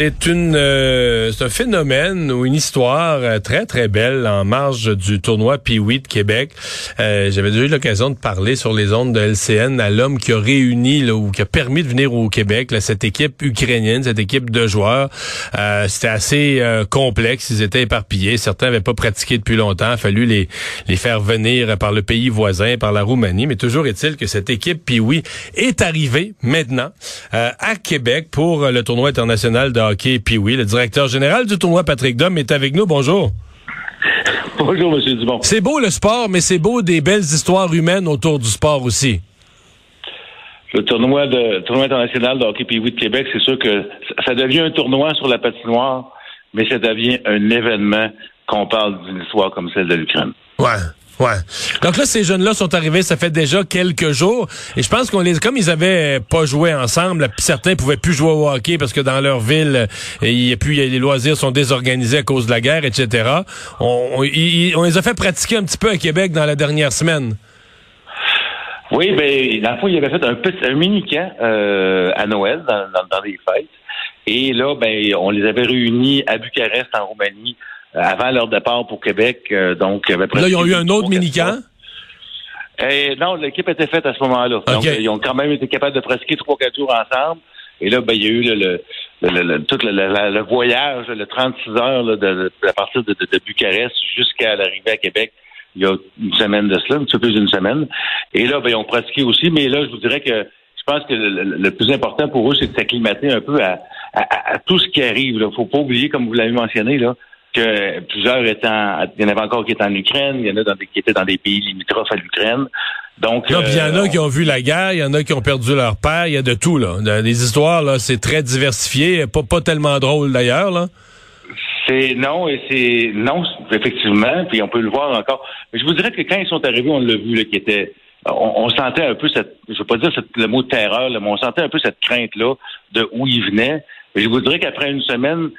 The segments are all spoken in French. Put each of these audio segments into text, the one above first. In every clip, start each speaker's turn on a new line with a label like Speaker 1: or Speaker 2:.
Speaker 1: Euh, c'est un phénomène ou une histoire euh, très très belle en marge du tournoi Pee-Wee de Québec. Euh, j'avais déjà eu l'occasion de parler sur les ondes de LCN à l'homme qui a réuni là, ou qui a permis de venir au Québec cette équipe ukrainienne, cette équipe de joueurs. C'était assez complexe, ils étaient éparpillés, certains n'avaient pas pratiqué depuis longtemps, il a fallu les les faire venir par le pays voisin, par la Roumanie, mais toujours est-il que cette équipe Pee-Wee est arrivée maintenant à Québec pour le tournoi international de hockey puis oui, le directeur général du tournoi, Patrick Dom, est avec nous. Bonjour.
Speaker 2: Bonjour, M. Dumont.
Speaker 1: C'est beau le sport, mais c'est beau des belles histoires humaines autour du sport aussi.
Speaker 2: Le tournoi, de, tournoi international de hockey de Québec, c'est sûr que ça devient un tournoi sur la patinoire, mais ça devient un événement qu'on parle d'une histoire comme celle de l'Ukraine.
Speaker 1: Ouais. Ouais. Donc là, ces jeunes-là sont arrivés, ça fait déjà quelques jours. Et je pense qu'on les, comme ils avaient pas joué ensemble, certains pouvaient plus jouer au hockey parce que dans leur ville, il y a plus, les loisirs sont désorganisés à cause de la guerre, etc. On, on, les a fait pratiquer un petit peu à Québec dans la dernière semaine.
Speaker 2: Oui, ben, dans le fond, il avait fait un petit, un mini camp euh, à Noël dans, dans, les fêtes. Et là, ben, on les avait réunis à Bucarest, en Roumanie, euh, avant leur départ pour Québec. Euh, donc,
Speaker 1: Là, ils ont eu un autre mini-camp?
Speaker 2: Eh, non, l'équipe était faite à ce moment-là. Donc, ils ont quand même été capables de pratiquer trois, quatre jours ensemble. Et là, ben, il y a eu le, le, tout le, voyage, le 36 heures de, à partir de, Bucarest jusqu'à l'arrivée à Québec il y a une semaine de cela, un petit peu plus d'une semaine. Et là, ben, ils ont pratiqué aussi, mais là, je vous dirais que je pense que le, plus important pour eux, c'est de s'acclimater un peu à, à, tout ce qui arrive. Il ne faut pas oublier, comme vous l'avez mentionné, là, que plusieurs étant, il y en avait encore qui étaient en Ukraine, il y en a qui étaient dans des pays limitrophes à l'Ukraine. Donc,
Speaker 1: il y en a euh, qui ont vu la guerre, il y en a qui ont perdu leur père, il y a de tout là. Des histoires là, c'est très diversifié, pas pas tellement drôle d'ailleurs là.
Speaker 2: C'est non et c'est non effectivement, puis on peut le voir encore. Mais je vous dirais que quand ils sont arrivés, on l'a vu là, qui était on, sentait un peu cette, je veux pas dire le mot terreur, mais on sentait un peu cette crainte là de où ils venaient. Mais je vous dirais qu'après une semaine,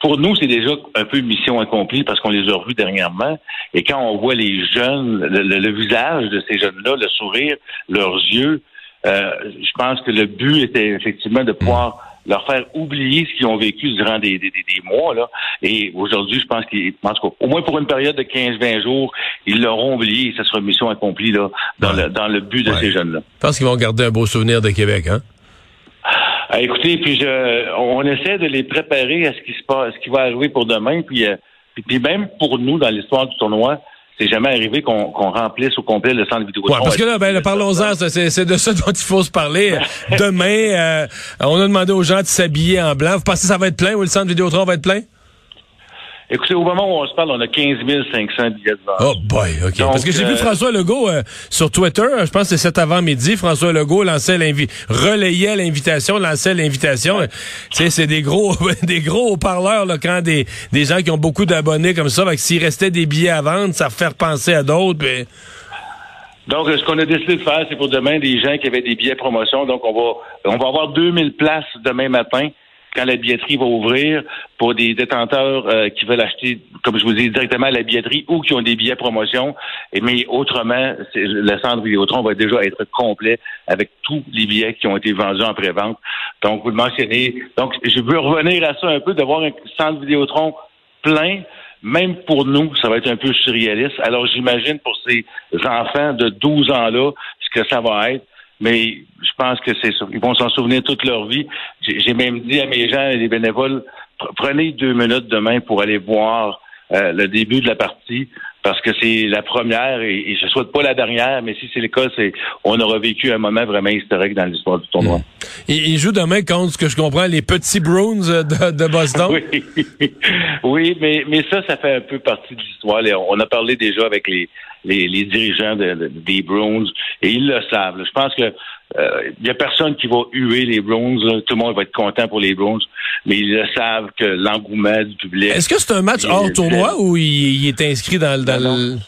Speaker 2: pour nous, c'est déjà un peu mission accomplie parce qu'on les a revus dernièrement. Et quand on voit les jeunes, le, visage de ces jeunes-là, le sourire, leurs yeux, euh, je pense que le but était effectivement de pouvoir leur faire oublier ce qu'ils ont vécu durant des, des, des mois. Là. Et aujourd'hui, je pense qu'ils pensent qu'au moins pour une période de 15-20 jours, ils l'auront oublié et ça sera mission accomplie là, dans, le, dans le but de ces jeunes-là.
Speaker 1: Je pense qu'ils vont garder un beau souvenir de Québec, hein?
Speaker 2: Ah, écoutez, puis je, on essaie de les préparer à ce qui se passe, ce qui va arriver pour demain, puis, euh, puis, même pour nous dans l'histoire du tournoi, c'est jamais arrivé qu'on remplisse au complet le centre vidéo.
Speaker 1: Ouais, parce que là, ben, parlons-en, c'est de ça dont il faut se parler. Demain, euh, on a demandé aux gens de s'habiller en blanc. Vous pensez que ça va être plein ou le centre Vidéotron va être plein?
Speaker 2: Écoutez, au moment où on se parle, on a 15 500 billets de vente. Oh
Speaker 1: boy, OK. Parce que j'ai vu euh, François Legault euh, sur Twitter, je pense que c'est cet avant-midi, François Legault lançait relayait l'invitation, lançait l'invitation. Tu sais, c'est des gros des gros haut-parleurs là, quand des, des gens qui ont beaucoup d'abonnés comme ça, s'il restait des billets à vendre, ça faire penser à d'autres.
Speaker 2: Donc, ce qu'on a décidé de faire, c'est pour demain des gens qui avaient des billets promotion. Donc, on va on va avoir 2000 places demain matin quand la billetterie va ouvrir pour des détenteurs euh, qui veulent acheter, comme je vous dis, directement à la billetterie ou qui ont des billets promotion. Et, mais autrement, le centre Vidéotron va déjà être complet avec tous les billets qui ont été vendus en pré-vente. Donc, vous le mentionnez. Donc, je veux revenir à ça un peu, d'avoir un centre Vidéotron plein. Même pour nous, ça va être un peu surréaliste. Alors, j'imagine pour ces enfants de 12 ans-là, ce que ça va être mais je pense que c'est ça. Ils vont s'en souvenir toute leur vie. J'ai même dit à mes gens et les bénévoles, prenez deux minutes demain pour aller voir euh, le début de la partie parce que c'est la première et, je souhaite pas la dernière, mais si c'est le cas, c'est on aura vécu un moment vraiment historique dans l'histoire du tournoi. Hmm.
Speaker 1: Il, joue demain contre ce que je comprends les petits Bruins de, Boston?
Speaker 2: oui, oui, mais mais ça, ça fait un peu partie de l'histoire. On a parlé déjà avec les les, dirigeants des Bruins et ils le savent. Je pense que il euh, n'y a personne qui va huer les Browns. Tout le monde va être content pour les Browns, mais ils le savent que l'engouement du public.
Speaker 1: Est-ce que c'est un match hors tournoi ou il, est inscrit dans, dans le.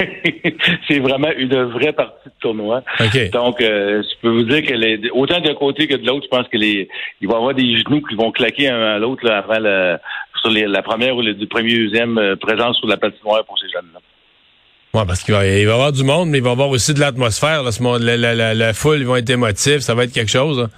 Speaker 2: c'est vraiment une vraie partie de tournoi. Donc, euh, je peux vous dire que les, autant d'un côté que de l'autre, je pense que les, il va y avoir des genoux qui vont claquer un à l'autre avant la, sur la première ou le premier deuxième euh, présence sur la patinoire pour ces jeunes-là.
Speaker 1: Ouais, parce qu'il va, y avoir du monde, mais il va y avoir aussi de l'atmosphère. La, la, la, la, foule, ils vont être émotifs. Ça va être quelque chose. Hein.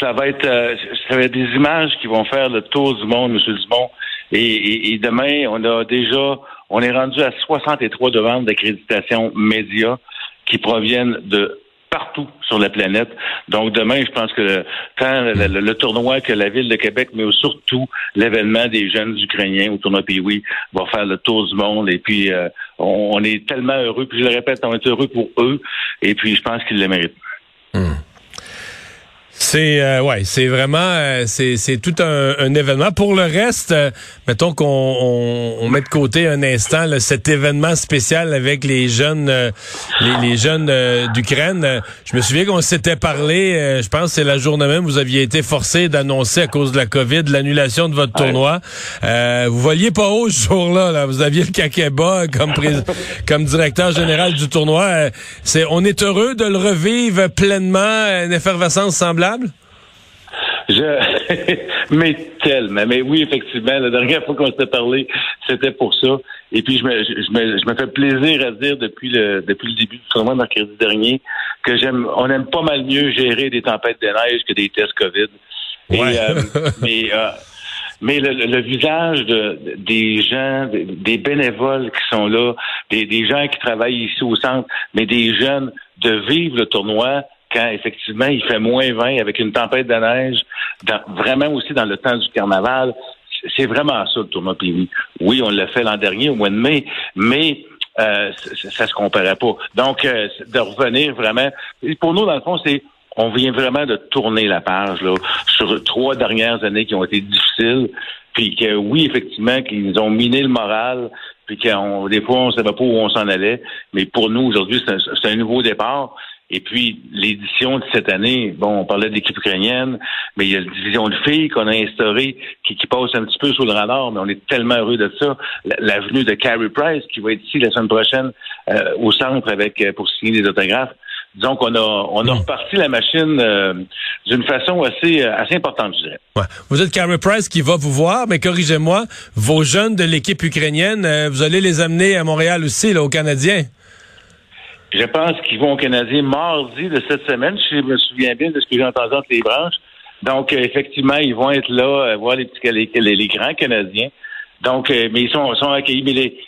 Speaker 2: Ça va être, euh, ça va être des images qui vont faire le tour du monde, M. Dumont. Et, et, demain, on a déjà, on est rendu à 63 demandes d'accréditation média qui proviennent de partout sur la planète. Donc demain, je pense que le, tournoi que la ville de Québec, mais surtout l'événement des jeunes Ukrainiens au tournoi Piwi va faire le tour du monde. Et puis euh, on, est tellement heureux. Puis je le répète, on est heureux pour eux. Et puis je pense qu'ils le méritent.
Speaker 1: Hmm. C'est euh, ouais, c'est vraiment euh, c'est c'est tout un, un, événement. Pour le reste, euh, mettons qu'on on, on, met de côté un instant cet événement spécial avec les jeunes les, les, jeunes d'Ukraine. je me souviens qu'on s'était parlé. je pense c'est la journée même vous aviez été forcé d'annoncer à cause de la Covid l'annulation de votre tournoi. vous voliez pas haut ce jour-là. Là. Vous aviez le Kakeba comme comme directeur général du tournoi. c'est on est heureux de le revivre pleinement, une effervescence semblable.
Speaker 2: Je, mais tellement. Mais oui, effectivement, la dernière fois qu'on s'était parlé, c'était pour ça. Et puis, je me, je, me, je me fais plaisir à dire depuis le, depuis le début du tournoi mercredi dernier que j'aime, on aime pas mal mieux gérer des tempêtes de neige que des tests COVID.
Speaker 1: Ouais. Euh,
Speaker 2: mais, euh, mais le, le, visage de, des gens, des bénévoles qui sont là, des, des gens qui travaillent ici au centre, mais des jeunes, de vivre le tournoi quand effectivement il fait moins 20 avec une tempête de neige, vraiment aussi dans le temps du carnaval. C'est vraiment ça le tournoi. Oui, on l'a fait l'an dernier au mois de mai, mais euh, ça, se comparait pas. Donc, euh, de revenir vraiment. Pour nous, dans le fond, c'est on vient vraiment de tourner la page là, sur trois dernières années qui ont été difficiles. Puis que oui, effectivement, qu'ils ont miné le moral, puis qu'on des fois on savait pas où on s'en allait. Mais pour nous, aujourd'hui, c'est un, nouveau départ. Et puis, l'édition de cette année, bon, on parlait d'équipe ukrainienne, mais il y a la division de filles qu'on a instaurée qui, qui, passe un petit peu sous le radar, mais on est tellement heureux de ça. L'avenue de Carrie Price, qui va être ici la semaine prochaine euh, au centre avec euh, pour signer des autographes. Disons qu'on a, on a hmm. reparti la machine euh, d'une façon assez, assez importante, je dirais.
Speaker 1: Ouais. Vous êtes Carrie Price qui va vous voir, mais corrigez-moi, vos jeunes de l'équipe ukrainienne, vous allez les amener à Montréal aussi, là, aux Canadiens?
Speaker 2: Je pense qu'ils vont au Canadien mardi de cette semaine, si je me souviens bien de ce que j'ai entendu entre les branches. Donc, euh, effectivement, ils vont être là, euh, voir les, petits, les, les, grands Canadiens. Donc, euh, mais ils sont, sont accueillis. Mais les,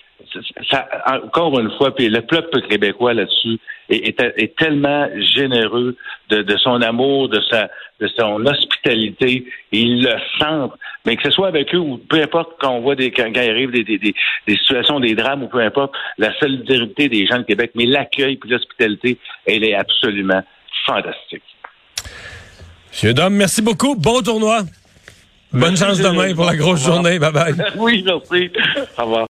Speaker 2: ça, encore une fois, puis le peuple québécois là-dessus est, est, tellement généreux de, de, son amour, de sa, de son hospitalité. Et ils le sentent. Mais que ce soit avec eux ou peu importe quand on voit des, quand, il arrive des, des, des, situations, des drames ou peu importe, la solidarité des gens de Québec, mais l'accueil puis l'hospitalité, elle est absolument fantastique.
Speaker 1: Monsieur Dom, merci beaucoup. Bon tournoi. Bonne chance demain pour la grosse journée. Bye bye.
Speaker 2: oui, merci. Au revoir.